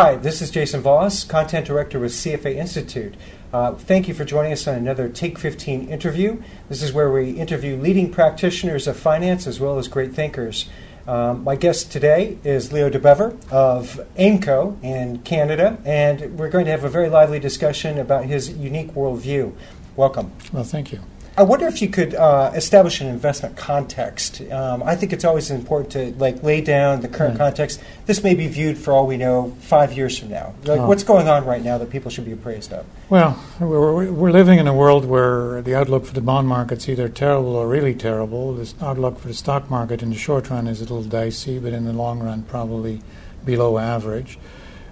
Hi, this is Jason Voss, Content Director with CFA Institute. Uh, thank you for joining us on another Take 15 interview. This is where we interview leading practitioners of finance as well as great thinkers. Um, my guest today is Leo DeBever of AIMCO in Canada, and we're going to have a very lively discussion about his unique worldview. Welcome. Well, thank you. I wonder if you could uh, establish an investment context. Um, I think it's always important to like lay down the current Right. context. This may be viewed, for all we know, five years from now. Like, Oh. what's going on right now that people should be appraised of? Well, we're, we're living in a world where the outlook for the bond market's either terrible or really terrible. The outlook for the stock market in the short run is a little dicey, but in the long run, probably below average.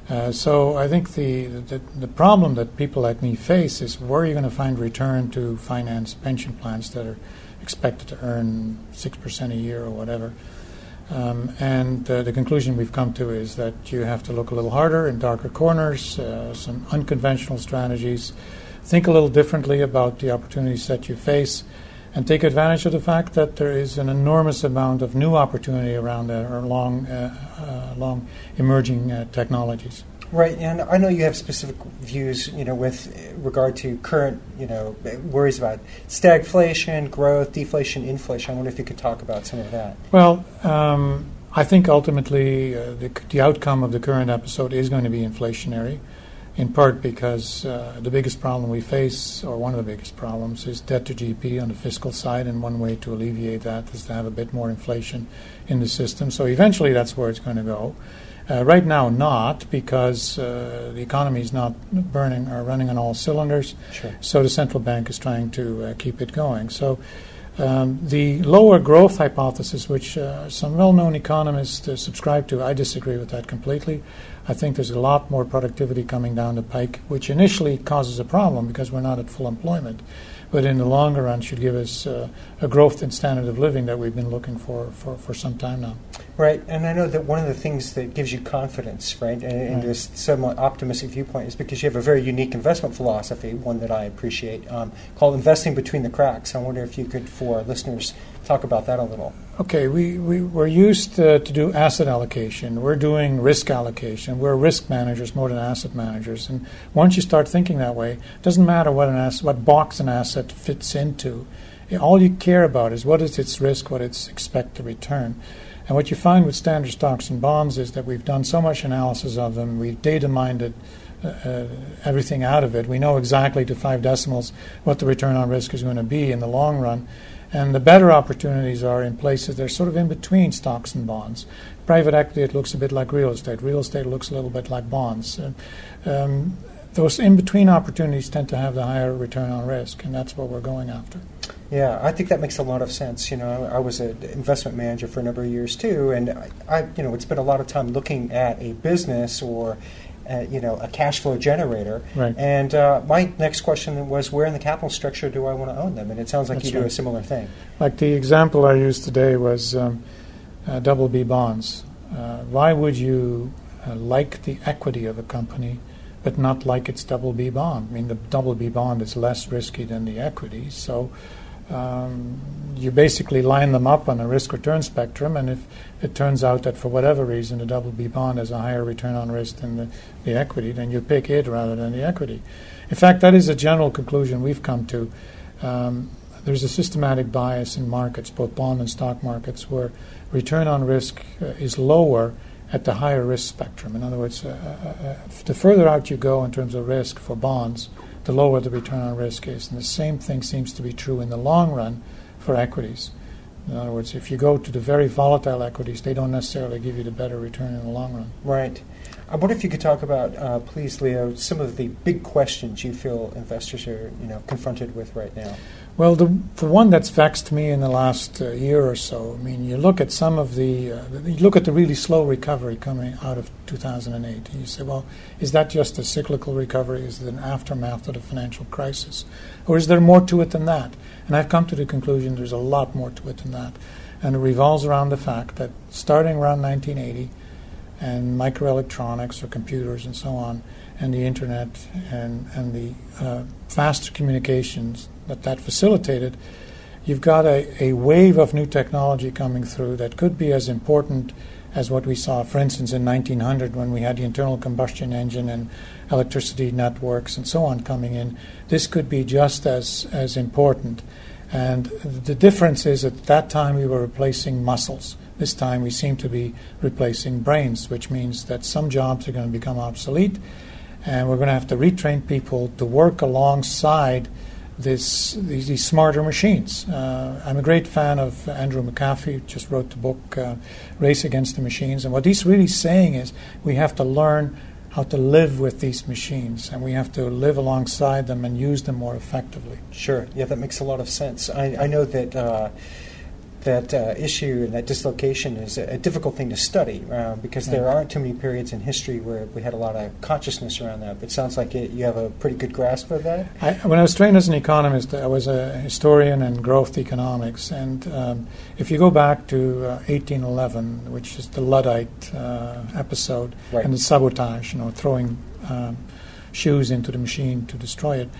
Uh, so I think the, the the problem that people like me face is where are you going to find return to finance pension plans that are expected to earn six percent a year or whatever. Um, and uh, the conclusion we've come to is that you have to look a little harder in darker corners, uh, some unconventional strategies, think a little differently about the opportunities that you face, and take advantage of the fact that there is an enormous amount of new opportunity around there, or long, uh, uh, long emerging uh, technologies. Right, and I know you have specific views, you know, with regard to current, you know, worries about stagflation, growth, deflation, inflation. I wonder if you could talk about some of that. Well, um, I think ultimately uh, the, the outcome of the current episode is going to be inflationary, in part because uh, the biggest problem we face, or one of the biggest problems, is debt to GDP on the fiscal side, and one way to alleviate that is to have a bit more inflation in the system. So eventually that's where it's going to go. Uh, right now, not because uh, the economy is not burning or running on all cylinders. Sure. So the central bank is trying to uh, keep it going. So um, the lower growth hypothesis, which uh, some well-known economists uh, subscribe to, I disagree with that completely. I think there's a lot more productivity coming down the pike, which initially causes a problem because we're not at full employment, but in the longer run should give us uh, a growth in standard of living that we've been looking for, for for some time now. Right, and I know that one of the things that gives you confidence, right, and, and Right. this somewhat optimistic viewpoint is because you have a very unique investment philosophy, one that I appreciate, um, called investing between the cracks. I wonder if you could, for our listeners, talk about that a little. Okay, we, we, we're used uh, to do asset allocation. We're doing risk allocation. We're risk managers more than asset managers. And once you start thinking that way, it doesn't matter what, an asset, what box an asset fits into. All you care about is what is its risk, what its expected to return. And what you find with standard stocks and bonds is that we've done so much analysis of them, we've data mined it, uh, uh, everything out of it. We know exactly to five decimals what the return on risk is going to be in the long run. And the better opportunities are in places that are sort of in between stocks and bonds. Private equity, it looks a bit like real estate. Real estate looks a little bit like bonds. Um, those in between opportunities tend to have the higher return on risk, and that's what we're going after. Yeah, I think that makes a lot of sense. You know, I was an investment manager for a number of years too, and I, I you know, would spend a lot of time looking at a business or, uh, you know, a cash flow generator. Right. And uh, my next question was, where in the capital structure do I want to own them? And it sounds like That's you do a similar thing. Like the example I used today was um, uh, double B bonds. Uh, why would you uh, like the equity of a company but not like its double B bond? I mean, the double B bond is less risky than the equity, so um, you basically line them up on a risk return spectrum, and if it turns out that for whatever reason the double B bond has a higher return on risk than the, the equity, then you pick it rather than the equity. In fact, that is a general conclusion we've come to. Um, there's a systematic bias in markets, both bond and stock markets, where return on risk uh, is lower at the higher risk spectrum. In other words, uh, uh, uh, the further out you go in terms of risk for bonds, the lower the return on risk is. And the same thing seems to be true in the long run for equities. In other words, if you go to the very volatile equities, they don't necessarily give you the better return in the long run. Right. I wonder if you could talk about, uh, please, Leo, some of the big questions you feel investors are, you know, confronted with right now. Well, the, the one that's vexed me in the last uh, year or so, I mean, you look at some of the, uh, you look at the really slow recovery coming out of 2008, and you say, well, is that just a cyclical recovery? Is it an aftermath of the financial crisis? Or is there more to it than that? And I've come to the conclusion there's a lot more to it than that. And it revolves around the fact that starting around 1980, and microelectronics or computers and so on, and the internet and, and the uh, faster communications that that facilitated, you've got a, a wave of new technology coming through that could be as important as what we saw, for instance, in 1900 when we had the internal combustion engine and electricity networks and so on coming in. This could be just as, as important. And the difference is at that time we were replacing muscles. This time we seem to be replacing brains, which means that some jobs are going to become obsolete and we're going to have to retrain people to work alongside this, these, these smarter machines. Uh, I'm a great fan of Andrew McAfee, who just wrote the book uh, Race Against the Machines. And what he's really saying is we have to learn how to live with these machines and we have to live alongside them and use them more effectively. Sure. Yeah, that makes a lot of sense. I, I know that. Uh, that uh, issue and that dislocation is a, a difficult thing to study uh, because there aren't too many periods in history where we had a lot of consciousness around that. But it sounds like it, you have a pretty good grasp of that. I, when I was trained as an economist, I was a historian in growth economics. And um, if you go back to uh, 1811, which is the Luddite uh, episode, right. and the sabotage, you know, throwing um, shoes into the machine to destroy it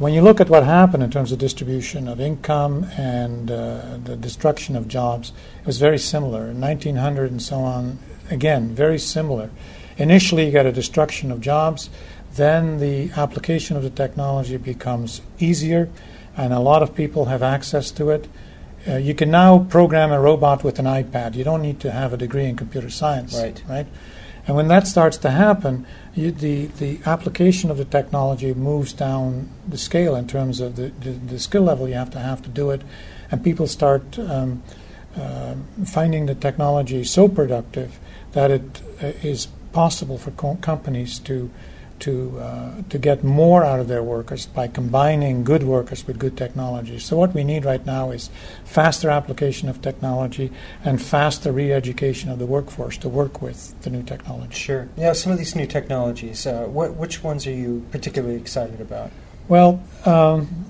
when you look at what happened in terms of distribution of income and uh, the destruction of jobs, it was very similar. In 1900 and so on, again, very similar. Initially, you get a destruction of jobs, then the application of the technology becomes easier, and a lot of people have access to it. Uh, you can now program a robot with an iPad. You don't need to have a degree in computer science, right? Right. And when that starts to happen, you, the, the application of the technology moves down the scale in terms of the, the, the skill level you have to have to do it. And people start um, uh, finding the technology so productive that it uh, is possible for co- companies to to uh, to get more out of their workers by combining good workers with good technology. So what we need right now is faster application of technology and faster re-education of the workforce to work with the new technology. Sure. Yeah. Some of these new technologies. Uh, what, which ones are you particularly excited about? Well. Um,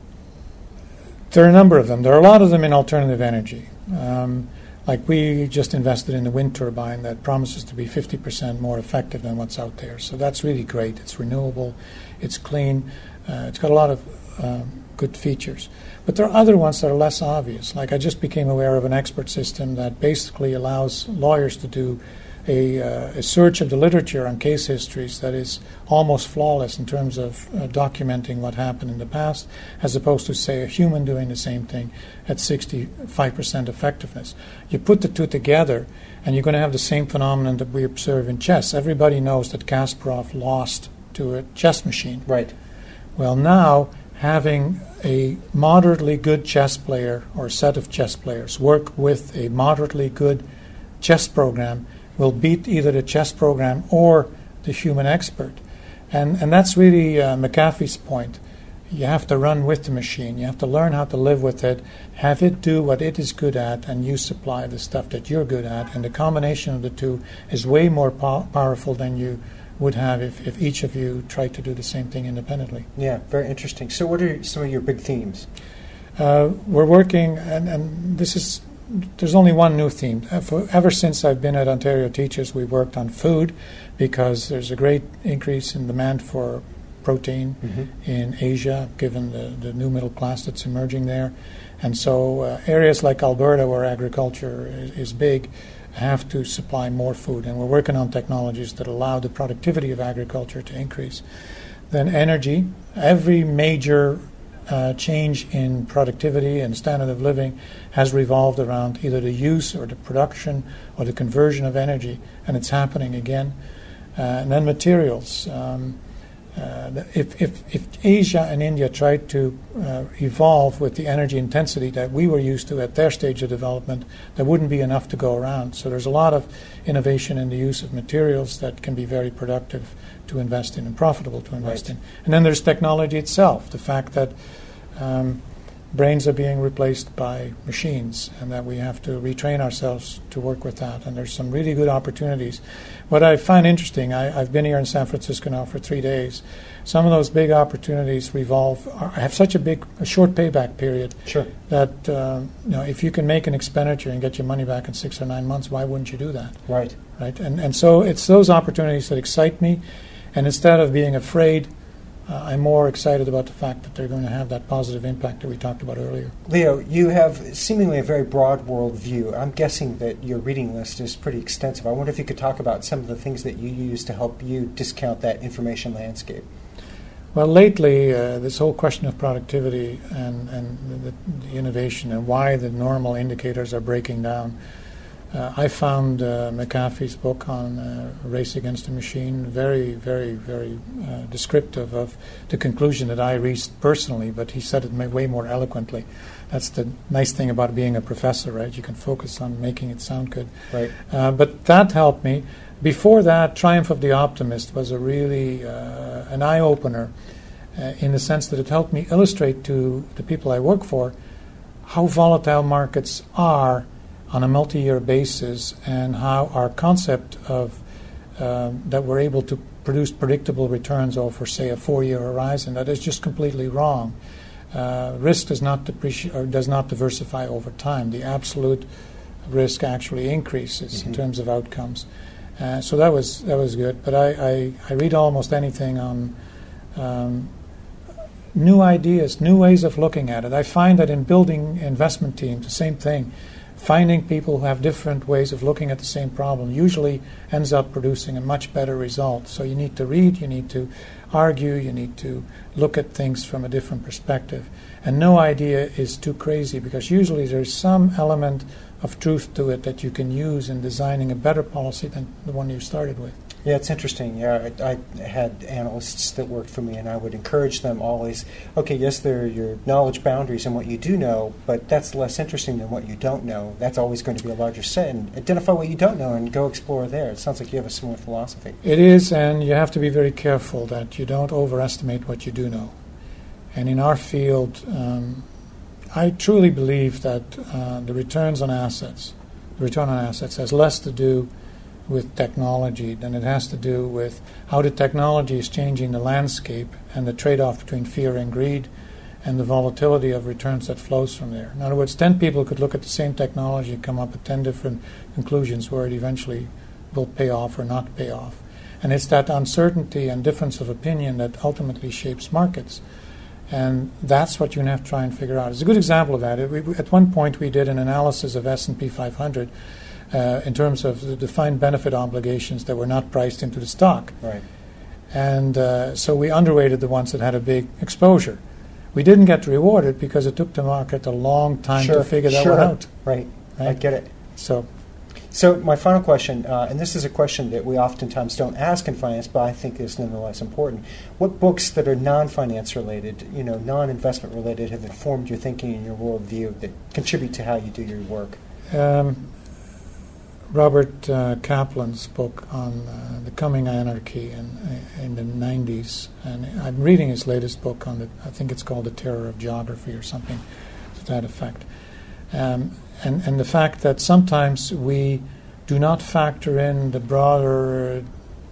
there are a number of them. There are a lot of them in alternative energy. Um, like we just invested in a wind turbine that promises to be 50% more effective than what's out there. So that's really great. It's renewable, it's clean, uh, it's got a lot of um, good features. But there are other ones that are less obvious. Like I just became aware of an expert system that basically allows lawyers to do a, uh, a, search of the literature on case histories that is almost flawless in terms of uh, documenting what happened in the past, as opposed to, say, a human doing the same thing at 65% effectiveness. You put the two together, and you're going to have the same phenomenon that we observe in chess. Everybody knows that Kasparov lost to a chess machine. Right. Well, now having a moderately good chess player or set of chess players work with a moderately good chess program will beat either the chess program or the human expert. And, and that's really uh, McAfee's point. You have to run with the machine. You have to learn how to live with it, have it do what it is good at, and you supply the stuff that you're good at. And the combination of the two is way more po- powerful than you would have if, if each of you tried to do the same thing independently. Yeah, very interesting. So, what are some of your big themes? Uh, we're working, and, and this is there's only one new theme. Ever since I've been at Ontario Teachers, we worked on food because there's a great increase in demand for protein mm-hmm. in Asia, given the, the new middle class that's emerging there. And so, uh, areas like Alberta, where agriculture is, is, big, have to supply more food. And we're working on technologies that allow the productivity of agriculture to increase. Then, energy. Every major uh, change in productivity and standard of living has revolved around either the use or the production or the conversion of energy, and it's happening again. Uh, and then materials. Um, uh, if, if, if Asia and India tried to uh, evolve with the energy intensity that we were used to at their stage of development, there wouldn't be enough to go around. So there's a lot of innovation in the use of materials that can be very productive to invest in and profitable to invest Right. in. And then there's technology itself, the fact that um, brains are being replaced by machines and that we have to retrain ourselves to work with that. And there's some really good opportunities. What I find interesting, I, I've been here in San Francisco now for three days. Some of those big opportunities revolve, are, have such a big, a short payback period Sure. that uh, you know if you can make an expenditure and get your money back in six or nine months, why wouldn't you do that? Right. right? And and so it's those opportunities that excite me, and instead of being afraid, uh, I'm more excited about the fact that they're going to have that positive impact that we talked about earlier. Leo, you have seemingly a very broad world view. I'm guessing that your reading list is pretty extensive. I wonder if you could talk about some of the things that you use to help you discount that information landscape. Well, lately, uh, this whole question of productivity and, and the, the innovation and why the normal indicators are breaking down. Uh, I found uh, McAfee's book on uh, Race Against the Machine very, very, very uh, descriptive of the conclusion that I reached personally, but he said it way more eloquently. That's the nice thing about being a professor, right? You can focus on making it sound good. Right. Uh, but that helped me. Before that, Triumph of the Optimist was a really uh, an eye opener uh, in the sense that it helped me illustrate to the people I work for how volatile markets are on a multi-year basis and how our concept of um, that we're able to produce predictable returns over, say, a four-year horizon that is just completely wrong. Uh, risk does not depreciate or does not diversify over time. The absolute risk actually increases in Mhm. terms of outcomes. Uh, so that was that was good. But I, I, I read almost anything on um, new ideas, new ways of looking at it. I find that in building investment teams, the same thing. Finding people who have different ways of looking at the same problem usually ends up producing a much better result. So you need to read, you need to argue, you need to look at things from a different perspective. And no idea is too crazy because usually there's some element of truth to it that you can use in designing a better policy than the one you started with. Yeah, it's interesting. Yeah, I, I had analysts that worked for me, and I would encourage them always. Okay, yes, there are your knowledge boundaries and what you do know, but that's less interesting than what you don't know. That's always going to be a larger set, and identify what you don't know and go explore there. It sounds like you have a similar philosophy. It is, and you have to be very careful that you don't overestimate what you do know. And in our field, um, I truly believe that uh, the returns on assets, the return on assets, has less to do with technology than it has to do with how the technology is changing the landscape and the trade-off between fear and greed and the volatility of returns that flows from there. In other words, 10 people could look at the same technology and come up with 10 different conclusions where it eventually will pay off or not pay off. And it's that uncertainty and difference of opinion that ultimately shapes markets. And that's what to have to try and figure out. It's a good example of that. It, we, at one point, we did an analysis of S&P 500 uh, in terms of the defined benefit obligations that were not priced into the stock. Right. And uh, so we underweighted the ones that had a big exposure. We didn't get rewarded because it took the market a long time sure. to figure that sure. one out. Right. I get it. So So, my final question, uh, and this is a question that we oftentimes don't ask in finance, but I think is nonetheless important. What books that are non-finance related, you know, non-investment related, have informed your thinking and your worldview that contribute to how you do your work? Um, Robert uh, Kaplan's book on uh, the coming anarchy in, in the 90s, and I'm reading his latest book on the, I think it's called The Terror of Geography or something to that effect. Um, and, and the fact that sometimes we do not factor in the broader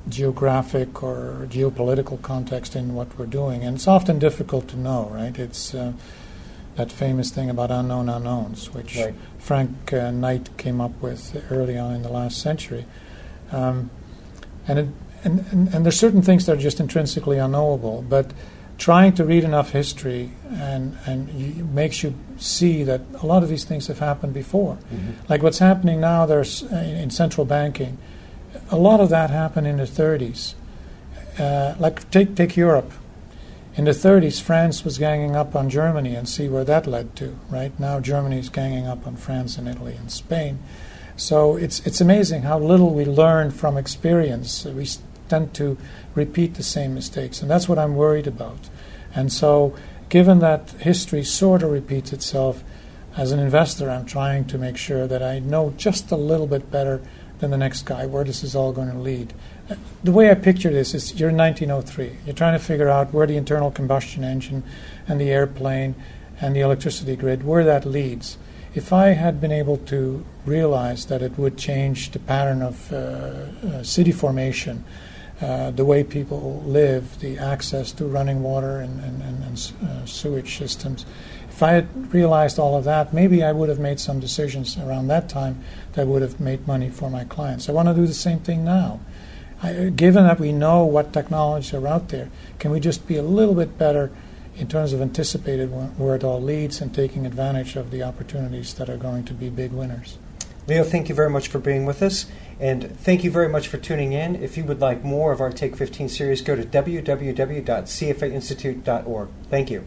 geographic or geopolitical context in what we're doing. And it's often difficult to know, right? It's uh, that famous thing about unknown unknowns, which Right. Frank uh, Knight came up with early on in the last century. Um, and, it, and, and, and there's certain things that are just intrinsically unknowable, but trying to read enough history and, and you, makes you see that a lot of these things have happened before. Like what's happening now there's uh, in, in central banking, a lot of that happened in the 30s. Uh, like take, take Europe. In the 30s, France was ganging up on Germany and see where that led to. Right now, Germany is ganging up on France and Italy and Spain. So it's it's amazing how little we learn from experience. We tend to repeat the same mistakes. And that's what I'm worried about. And so, given that history sort of repeats itself, as an investor, I'm trying to make sure that I know just a little bit better than the next guy where this is all going to lead. The way I picture this is you're in 1903. You're trying to figure out where the internal combustion engine and the airplane and the electricity grid, where that leads. If I had been able to realize that it would change the pattern of uh, uh, city formation, uh, the way people live, the access to running water and, and, and, and uh, sewage systems, if I had realized all of that, maybe I would have made some decisions around that time that would have made money for my clients. I want to do the same thing now. I, given that we know what technologies are out there, can we just be a little bit better in terms of anticipated where it all leads and taking advantage of the opportunities that are going to be big winners? Leo, thank you very much for being with us. And thank you very much for tuning in. If you would like more of our Take 15 series, go to www.cfainstitute.org. Thank you.